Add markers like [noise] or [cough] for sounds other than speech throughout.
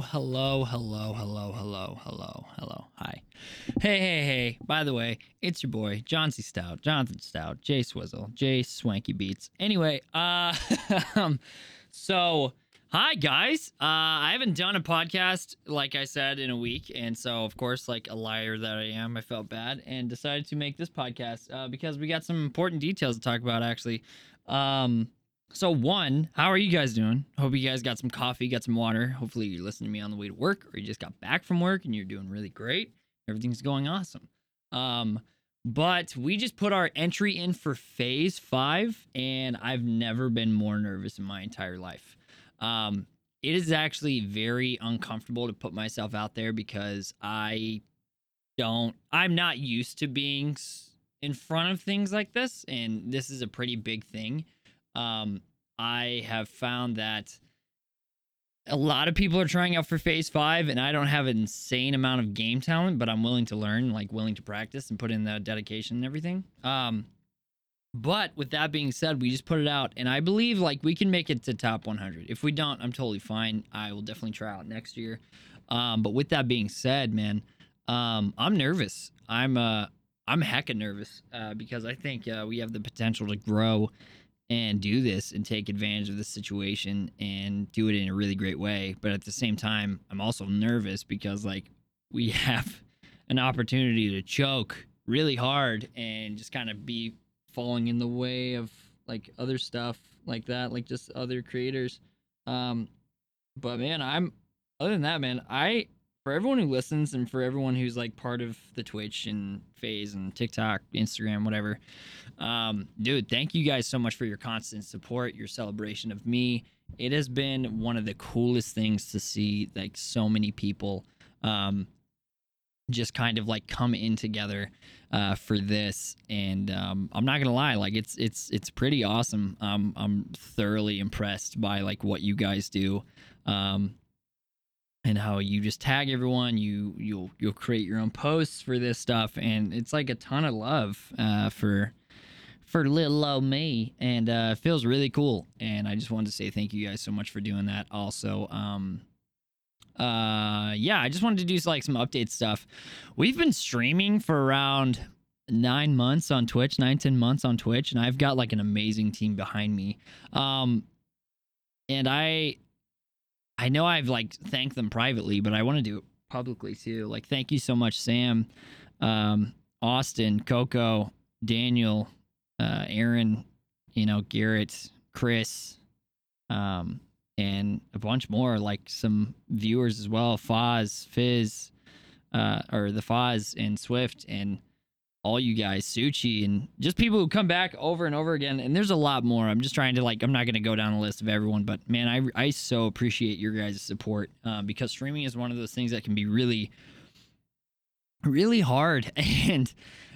Hello, hello, hello, hello, hello, hello. Hi. Hey, hey, hey. By the way, it's your boy, Jon C. Stout, Jonathan Stout, Jay Swizzle, Jay Swanky Beats. Anyway, uh [laughs] um, so hi guys. Uh I haven't done a podcast, like I said, in a week. And so of course, like a liar that I am, I felt bad and decided to make this podcast uh, because we got some important details to talk about actually. Um so one, how are you guys doing? Hope you guys got some coffee, got some water. Hopefully you're listening to me on the way to work, or you just got back from work and you're doing really great. Everything's going awesome. Um, but we just put our entry in for FaZe five, and I've never been more nervous in my entire life. Um, it is actually very uncomfortable to put myself out there because I don't, I'm not used to being in front of things like this, and this is a pretty big thing um, I have found that a lot of people are trying out for FaZe five, and I don't have an insane amount of game talent, but I'm willing to learn, like willing to practice and put in the dedication and everything. Um, but with that being said, we just put it out, and I believe like we can make it to top 100. If we don't, I'm totally fine. I will definitely try out next year. Um, but with that being said, man, um, I'm nervous. I'm uh, I'm hecka nervous uh, because I think uh, we have the potential to grow and do this and take advantage of the situation and do it in a really great way. But at the same time, I'm also nervous because like we [laughs] have an opportunity to choke really hard and just kind of be falling in the way of like other stuff like that, like just other creators. Um, but man, I'm other than that, man, I for everyone who listens and for everyone who's like part of the Twitch and Phase and TikTok, Instagram, whatever. Um, dude, thank you guys so much for your constant support, your celebration of me. It has been one of the coolest things to see like so many people um just kind of like come in together uh for this and um I'm not to lie like it's it's it's pretty awesome. Um I'm thoroughly impressed by like what you guys do. Um and how you just tag everyone you you'll you'll create your own posts for this stuff and it's like a ton of love uh for for little old me and uh feels really cool and i just wanted to say thank you guys so much for doing that also um uh yeah i just wanted to do like some update stuff. We've been streaming for around nine months on twitch nine ten months on twitch and i've got like an amazing team behind me um and i I know I've like thanked them privately, but I want to do it publicly too. Like, thank you so much, Sam, um, Austin, Coco, Daniel, uh, Aaron, you know, Garrett, Chris, um, and a bunch more, like some viewers as well, Foz, Fizz, uh, or the Foz and Swift and all you guys, Suchi, and just people who come back over and over again. And there's a lot more. I'm just trying to like, I'm not going to go down the list of everyone, but man, I, I so appreciate your guys' support um, because streaming is one of those things that can be really, really hard. [laughs] And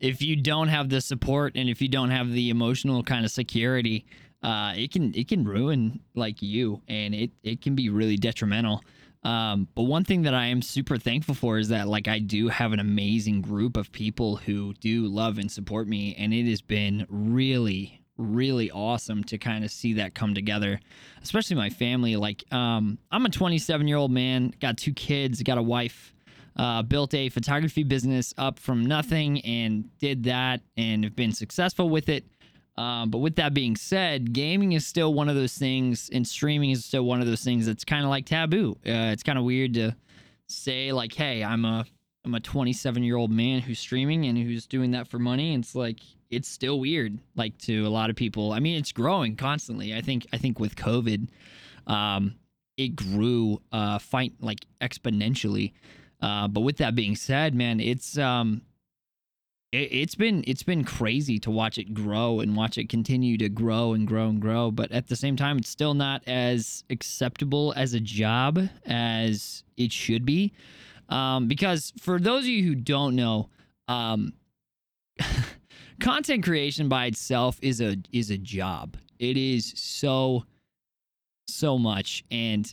if you don't have the support and if you don't have the emotional kind of security, uh, it can it can ruin like you, and it it can be really detrimental. Um, but one thing that I am super thankful for is that like I do have an amazing group of people who do love and support me, and it has been really, really awesome to kind of see that come together. Especially my family. Like, um, I'm a 27 year old man, got two kids, got a wife. Uh, built a photography business up from nothing and did that and have been successful with it. Um, but with that being said, gaming is still one of those things, and streaming is still one of those things that's kind of like taboo. Uh, it's kind of weird to say like, "Hey, I'm a I'm a 27 year old man who's streaming and who's doing that for money." And it's like it's still weird, like to a lot of people. I mean, it's growing constantly. I think I think with COVID, um, it grew uh, fight like exponentially. Uh, but with that being said, man, it's um, it, it's been it's been crazy to watch it grow and watch it continue to grow and grow and grow but at the same time it's still not as acceptable as a job as it should be. Um, because for those of you who don't know um, [laughs] content creation by itself is a is a job. It is so so much. And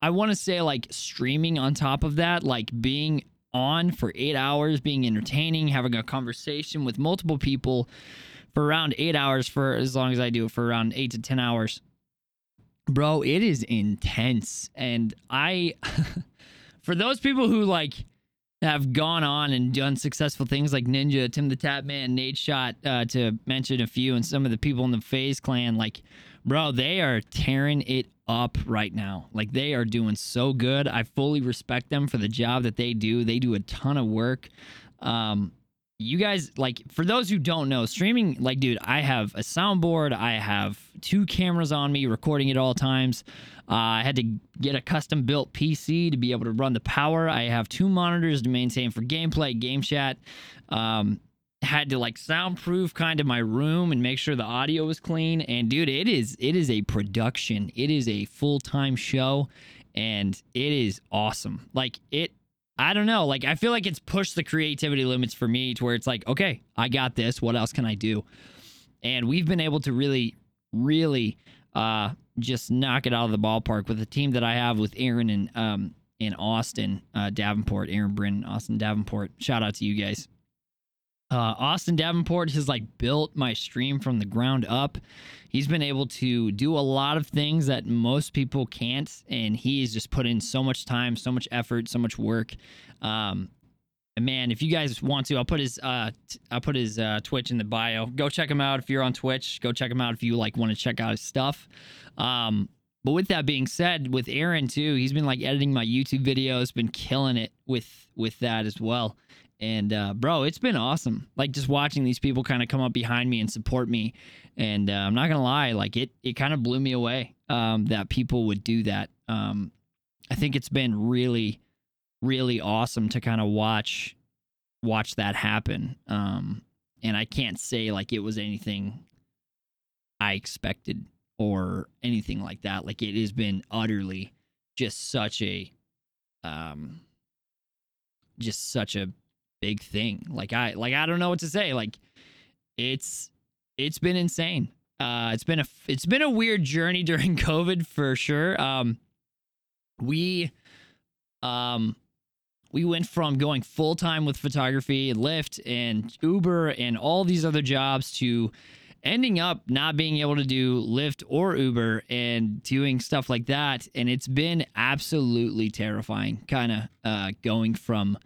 i want to say like streaming on top of that like being on for eight hours, being entertaining, having a conversation with multiple people for around eight hours for as long as I do it for around eight to 10 hours. bro, it is intense. And I, [laughs] for those people who like have gone on and done successful things like Ninja, TimTheTatman, Nadeshot, uh, to mention a few, and some of the people in the FaZe clan, like, bro, they are tearing it up right now. Like, they are doing so good. I fully respect them for the job that they do. They do a ton of work. Um, you guys like for those who don't know streaming like dude i have a soundboard i have two cameras on me recording at all times uh, i had to get a custom built pc to be able to run the power i have two monitors to maintain for gameplay game chat um, had to like soundproof kind of my room and make sure the audio was clean and dude it is it is a production it is a full-time show and it is awesome like it I don't know. Like, I feel like it's pushed the creativity limits for me to where it's like, okay, I got this. What else can I do? And we've been able to really, really uh, just knock it out of the ballpark with the team that I have with Aaron and um, in Austin uh, Davenport, Aaron Bryn, Austin Davenport. Shout out to you guys. Uh, Austin Davenport has like built my stream from the ground up. He's been able to do a lot of things that most people can't, and he's just put in so much time, so much effort, so much work. Um, and man, if you guys want to, I'll put his uh, t- I'll put his uh, Twitch in the bio. Go check him out if you're on Twitch. Go check him out if you like want to check out his stuff. Um, but with that being said, with Aaron too, he's been like editing my YouTube videos, been killing it with with that as well. And uh, bro, it's been awesome. Like just watching these people kind of come up behind me and support me. And uh, I'm not gonna lie, like it it kind of blew me away um, that people would do that. Um, I think it's been really, really awesome to kind of watch watch that happen. Um, and I can't say like it was anything I expected or anything like that. Like it has been utterly just such a um just such a big thing. Like I like I don't know what to say. Like it's it's been insane. Uh it's been a it's been a weird journey [laughs] during COVID for sure. Um we um we went from going full time with photography and Lyft and Uber and all these other jobs to ending up not being able to do Lyft or Uber and doing stuff like that. And it's been absolutely terrifying, kind of uh, going from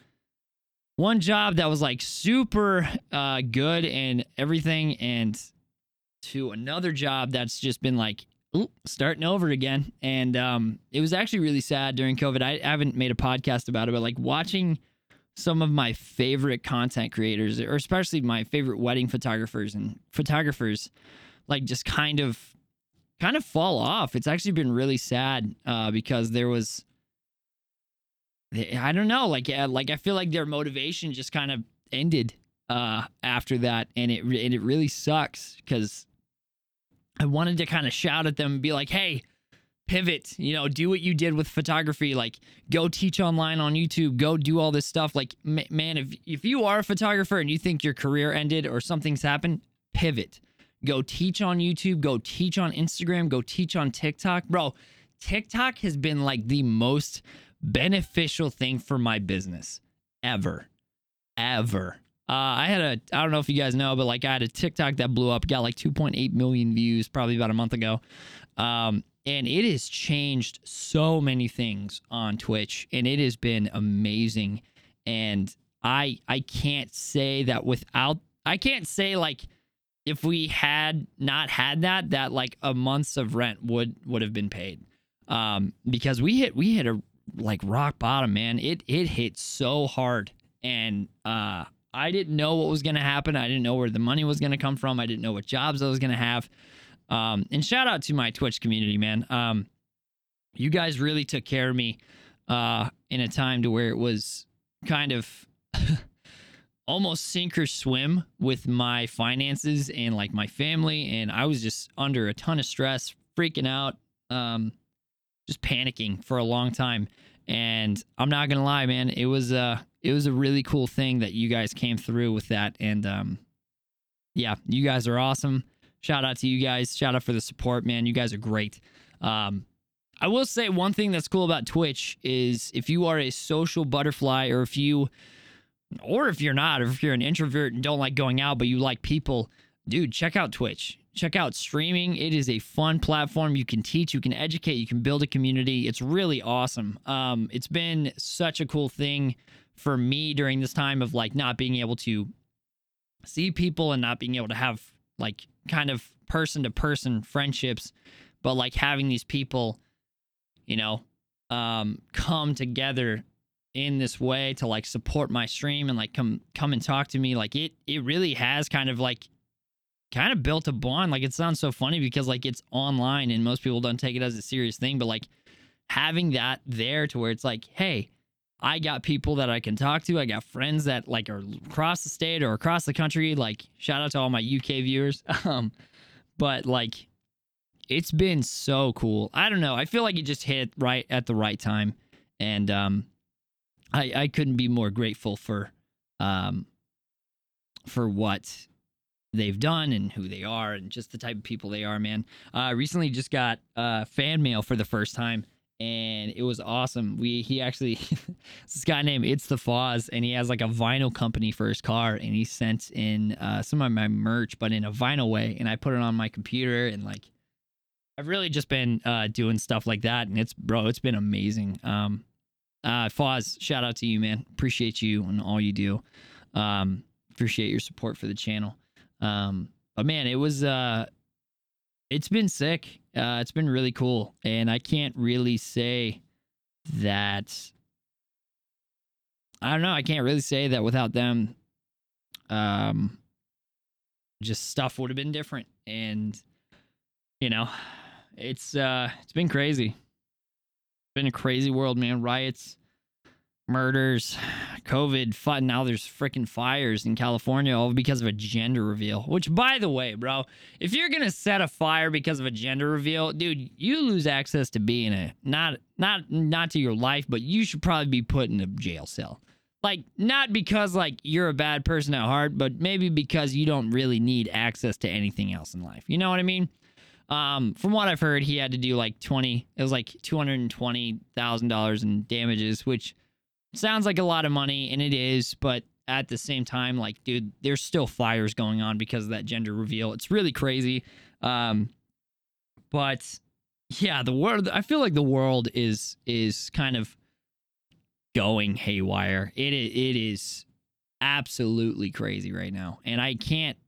one job that was like super uh, good and everything, and to another job that's just been like starting over again. And um, it was actually really sad during COVID. I haven't made a podcast about it, but like watching some of my favorite content creators, or especially my favorite wedding photographers and photographers, like just kind of kind of fall off. It's actually been really sad uh, because there was I don't know, like like I feel like their motivation just kind of ended uh, after that, and it and it really sucks because I wanted to kind of shout at them and be like, "Hey, pivot, you know, do what you did with photography, like go teach online on YouTube, go do all this stuff. Like, man, if if you are a photographer and you think your career ended or something's happened, pivot. Go teach on YouTube, go teach on Instagram, go teach on TikTok, bro." TikTok has been like the most beneficial thing for my business ever. Ever. Uh, I had a, I don't know if you guys know, but like I had a TikTok that blew up, got like 2.8 million views probably about a month ago. Um, and it has changed so many things on Twitch and it has been amazing. And I, I can't say that without, I can't say like, if we had not had that, that like a month's of rent would, would have been paid. Um, because we hit, we hit a like rock bottom, man. It it hit so hard, and uh, I didn't know what was gonna happen. I didn't know where the money was gonna come from. I didn't know what jobs I was gonna have. Um, and shout out to my Twitch community, man. Um, you guys really took care of me uh, in a time to where it was kind of [laughs] almost sink or swim with my finances and like my family, and I was just under a ton of stress, freaking out. Um, just panicking for a long time. And I'm not gonna lie, man, it was uh it was a really cool thing that you guys came through with that. And um yeah, you guys are awesome. Shout out to you guys. Shout out for the support, man. You guys are great. Um I will say one thing that's cool about Twitch is if you are a social butterfly or if you or if you're not, or if you're an introvert and don't like going out but you like people, dude, check out Twitch. Check out streaming. It is a fun platform. You can teach, you can educate, you can build a community. It's really awesome. Um, it's been such a cool thing for me during this time of like not being able to see people and not being able to have like kind of person to person friendships, but like having these people, you know, um, come together in this way to like support my stream and like come come and talk to me like it it really has kind of like kind of built a bond. Like it sounds so funny because like it's online and most people don't take it as a serious thing but like having that there to where it's like hey i got people that i can talk to. I got friends that like are across the state or across the country. Like shout out to all my uk viewers. [laughs] Um but like it's been so cool. I don't know. I feel like it just hit right at the right time. And um I, I couldn't be more grateful for um for what they've done and who they are and just the type of people they are, man. Uh recently just got uh fan mail for the first time and it was awesome. We he actually [laughs] this guy named It's the Foz and he has like a vinyl company for his car and he sent in uh some of my merch but in a vinyl way and I put it on my computer and like I've really just been uh doing stuff like that and it's bro, it's been amazing. Um uh, Foz, shout out to you, man. Appreciate you and all you do. Um, appreciate your support for the channel. Um, but man, it was uh, it's been sick. Uh, it's been really cool, and I can't really say that. I don't know. I can't really say that without them. Um, just stuff would have been different, and you know, it's uh, it's been crazy been a crazy world, man. Riots, murders, COVID, fun. Now there's freaking fires in California, all because of a gender reveal. Which, by the way, bro, if you're gonna set a fire because of a gender reveal, dude, you lose access to being a not not not to your life, but you should probably be put in a jail cell. Like, not because like you're a bad person at heart, but maybe because you don't really need access to anything else in life. You know what I mean? Um, from what I've heard, he had to do like 20, it was like $220,000 in damages, which sounds like a lot of money, and it is, but at the same time, like, dude, there's still fires going on because of that gender reveal. It's really crazy. Um, but yeah, the world, I feel like the world is, is kind of going haywire. It, it is absolutely crazy right now. And I can't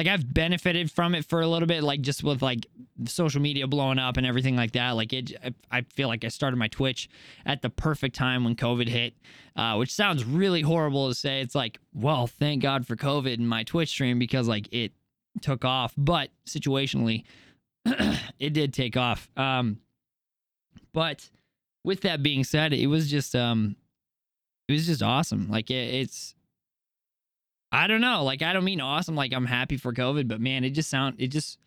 like I've benefited from it for a little bit, like just with like social media blowing up and everything like that. Like it, I feel like I started my Twitch at the perfect time when COVID hit, uh, which sounds really horrible to say. It's like, well, thank God for COVID and my Twitch stream because like it took off, but situationally, [clears throat] it did take off. Um, but with that being said, it was just um, it was just awesome. Like it, it's I don't know. Like I don't mean awesome. Like I'm happy for COVID, but man, it just sound it just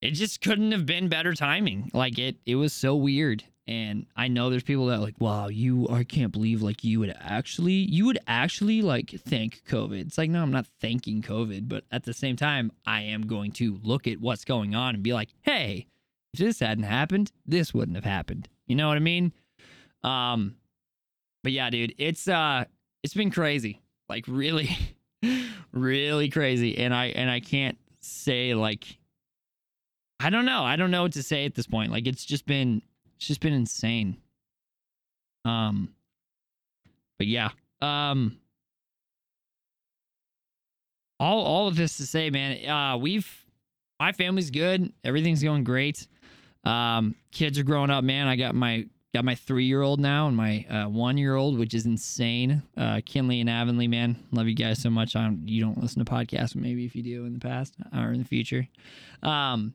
it just couldn't have been better timing. Like it it was so weird. And I know there's people that like, wow, you I can't believe like you would actually you would actually like thank COVID. It's like, no, I'm not thanking COVID, but at the same time, I am going to look at what's going on and be like, hey, if this hadn't happened, this wouldn't have happened. You know what I mean? Um but yeah, dude, it's uh it's been crazy like really [laughs] really crazy. And i and i can't say like i don't know. I don't know what to say at this point. Like it's just been it's just been insane. Um but yeah um all all of this to say man uh we've my family's good. Everything's going great. Um kids are growing up man. I got my Got my three year old now and my uh, one year old, which is insane. Uh, Kinley and Avonlea, man, love you guys so much. I don't, you don't listen to podcasts, maybe if you do in the past or in the future. Um,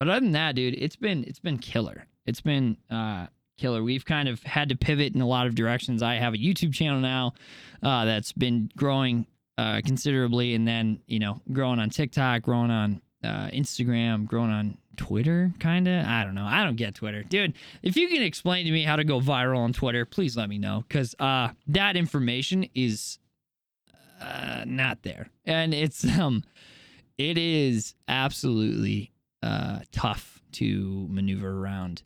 but other than that, dude, it's been it's been killer. It's been uh, killer. We've kind of had to pivot in a lot of directions. I have a YouTube channel now uh, that's been growing uh, considerably, and then you know, growing on TikTok, growing on uh, Instagram, growing on Twitter, kind of. I don't know. I don't get Twitter, dude. If you can explain to me how to go viral on Twitter, please let me know, because uh, that information is uh, not there, and it's [laughs] um, it is absolutely uh tough to maneuver around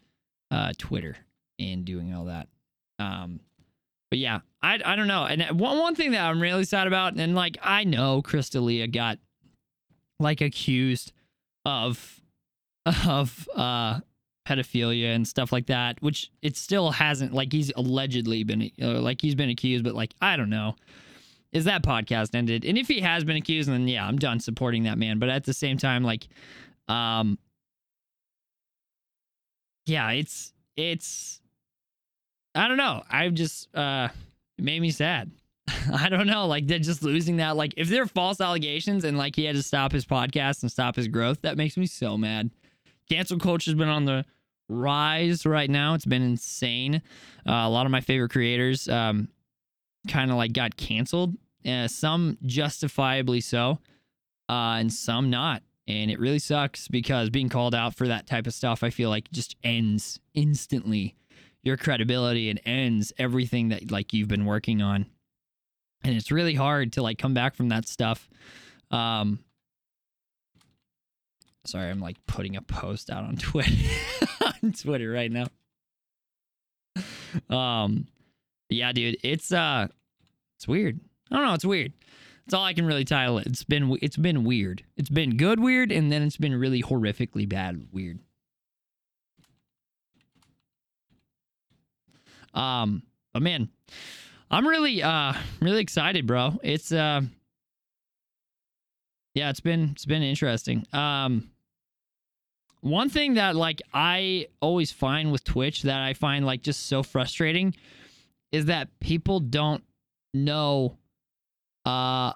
uh Twitter and doing all that. Um, but yeah, I I don't know. And one one thing that I'm really sad about, and like I know Chris D'Elia got like accused of of uh pedophilia and stuff like that, which it still hasn't like he's allegedly been uh, like he's been accused, but like I don't know. Is that podcast ended? And if he has been accused, then yeah, I'm done supporting that man. But at the same time, like, um, yeah, it's it's I don't know. I've just uh it made me sad. [laughs] I don't know. Like they're just losing that. Like if they're false allegations and like he had to stop his podcast and stop his growth, that makes me so mad. Cancel culture has been on the rise right now. It's been insane. Uh, a lot of my favorite creators um, kind of like got canceled. Uh, some justifiably so, uh, and some not. And it really sucks because being called out for that type of stuff, I feel like just ends instantly your credibility and ends everything that like you've been working on. And it's really hard to like come back from that stuff. Um, sorry, I'm like putting a post out on [laughs] Twitter on Twitter right now. Um, yeah, dude, it's uh, it's weird. I don't know, it's weird. That's all I can really title it. It's been it's been weird. It's been good weird, and then it's been really horrifically bad weird. Um, but man, I'm really uh really excited, bro. It's uh yeah, it's been it's been interesting. Um one thing that like I always find with Twitch that I find like just so frustrating is that people don't know uh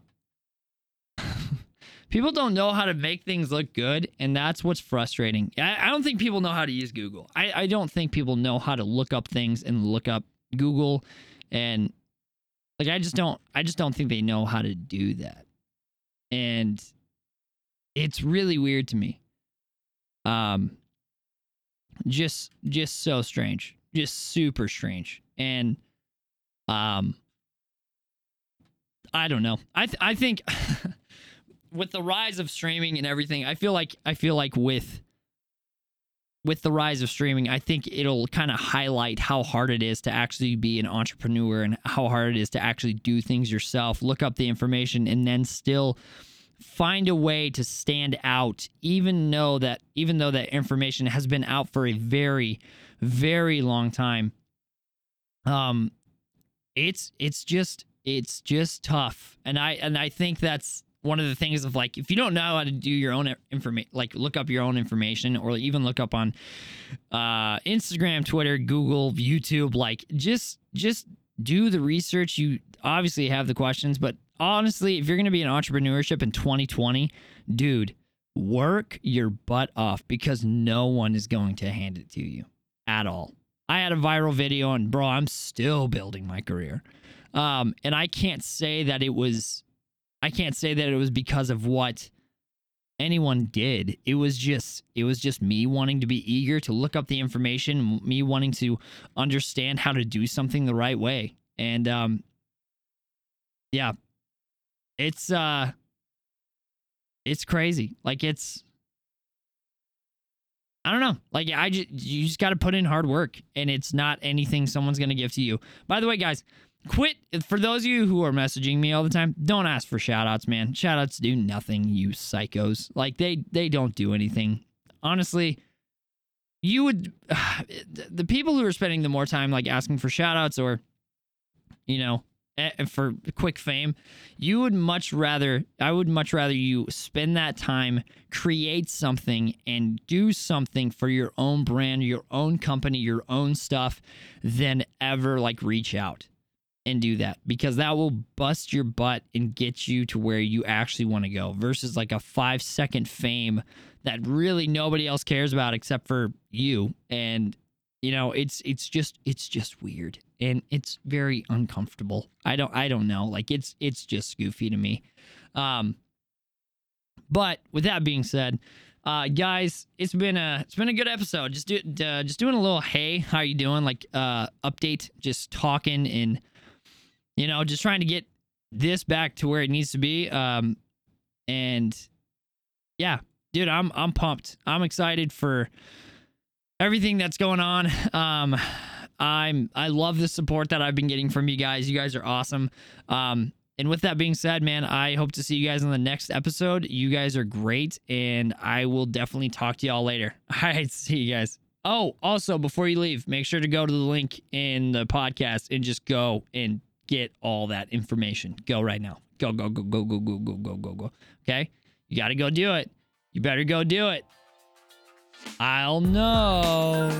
[laughs] people don't know how to make things look good and that's what's frustrating. I, I don't think people know how to use google. I, I don't think people know how to look up things and look up google and like i just don't i just don't think they know how to do that. And it's really weird to me um just just so strange just super strange and um I don't know. I th- I think [laughs] with the rise of streaming and everything, I feel like I feel like with with the rise of streaming, I think it'll kind of highlight how hard it is to actually be an entrepreneur and how hard it is to actually do things yourself, look up the information and then still find a way to stand out even though that even though that information has been out for a very very long time. Um it's it's just it's just tough and i and i think that's one of the things of like if you don't know how to do your own information like look up your own information or even look up on uh instagram twitter google youtube like just just do the research you obviously have the questions but honestly if you're going to be in entrepreneurship in 2020 dude work your butt off because no one is going to hand it to you at all i had a viral video and bro i'm still building my career um, and I can't say that it was, I can't say that it was because of what anyone did. It was just, it was just me wanting to be eager to look up the information, me wanting to understand how to do something the right way. And, um, yeah, it's, uh, it's crazy. Like it's, I don't know. Like I just you just got to put in hard work and it's not anything someone's going to give to you. By the way, guys, quit for those of you who are messaging me all the time don't ask for shout outs man shout outs do nothing you psychos like they they don't do anything honestly you would [sighs] the people who are spending the more time like asking for shout outs or you know Eh, for quick fame you would much rather i would much rather you spend that time create something and do something for your own brand your own company your own stuff than ever like reach out and do that. Because that will bust your butt and get you to where you actually want to go versus like a five second fame that really nobody else cares about except for you. And you know it's it's just it's just weird and it's very uncomfortable i don't i don't know like it's it's just goofy to me um but with that being said uh guys it's been a it's been a good episode just do uh, just doing a little hey how you doing like uh update just talking and you know, just trying to get this back to where it needs to be. Um, and yeah, dude, I'm I'm pumped. I'm excited for everything that's going on. Um, I'm I love the support that I've been getting from you guys. You guys are awesome. Um, and with that being said, man, I hope to see you guys on the next episode. You guys are great, and I will definitely talk to y'all later. [laughs] All right, see you guys. Oh, also, before you leave, make sure to go to the link in the podcast and just go and get all that information. Go right now. Go, go, go, go, go, go, go, go, go, go. Okay? You got to go do it. You better go do it. I'll know.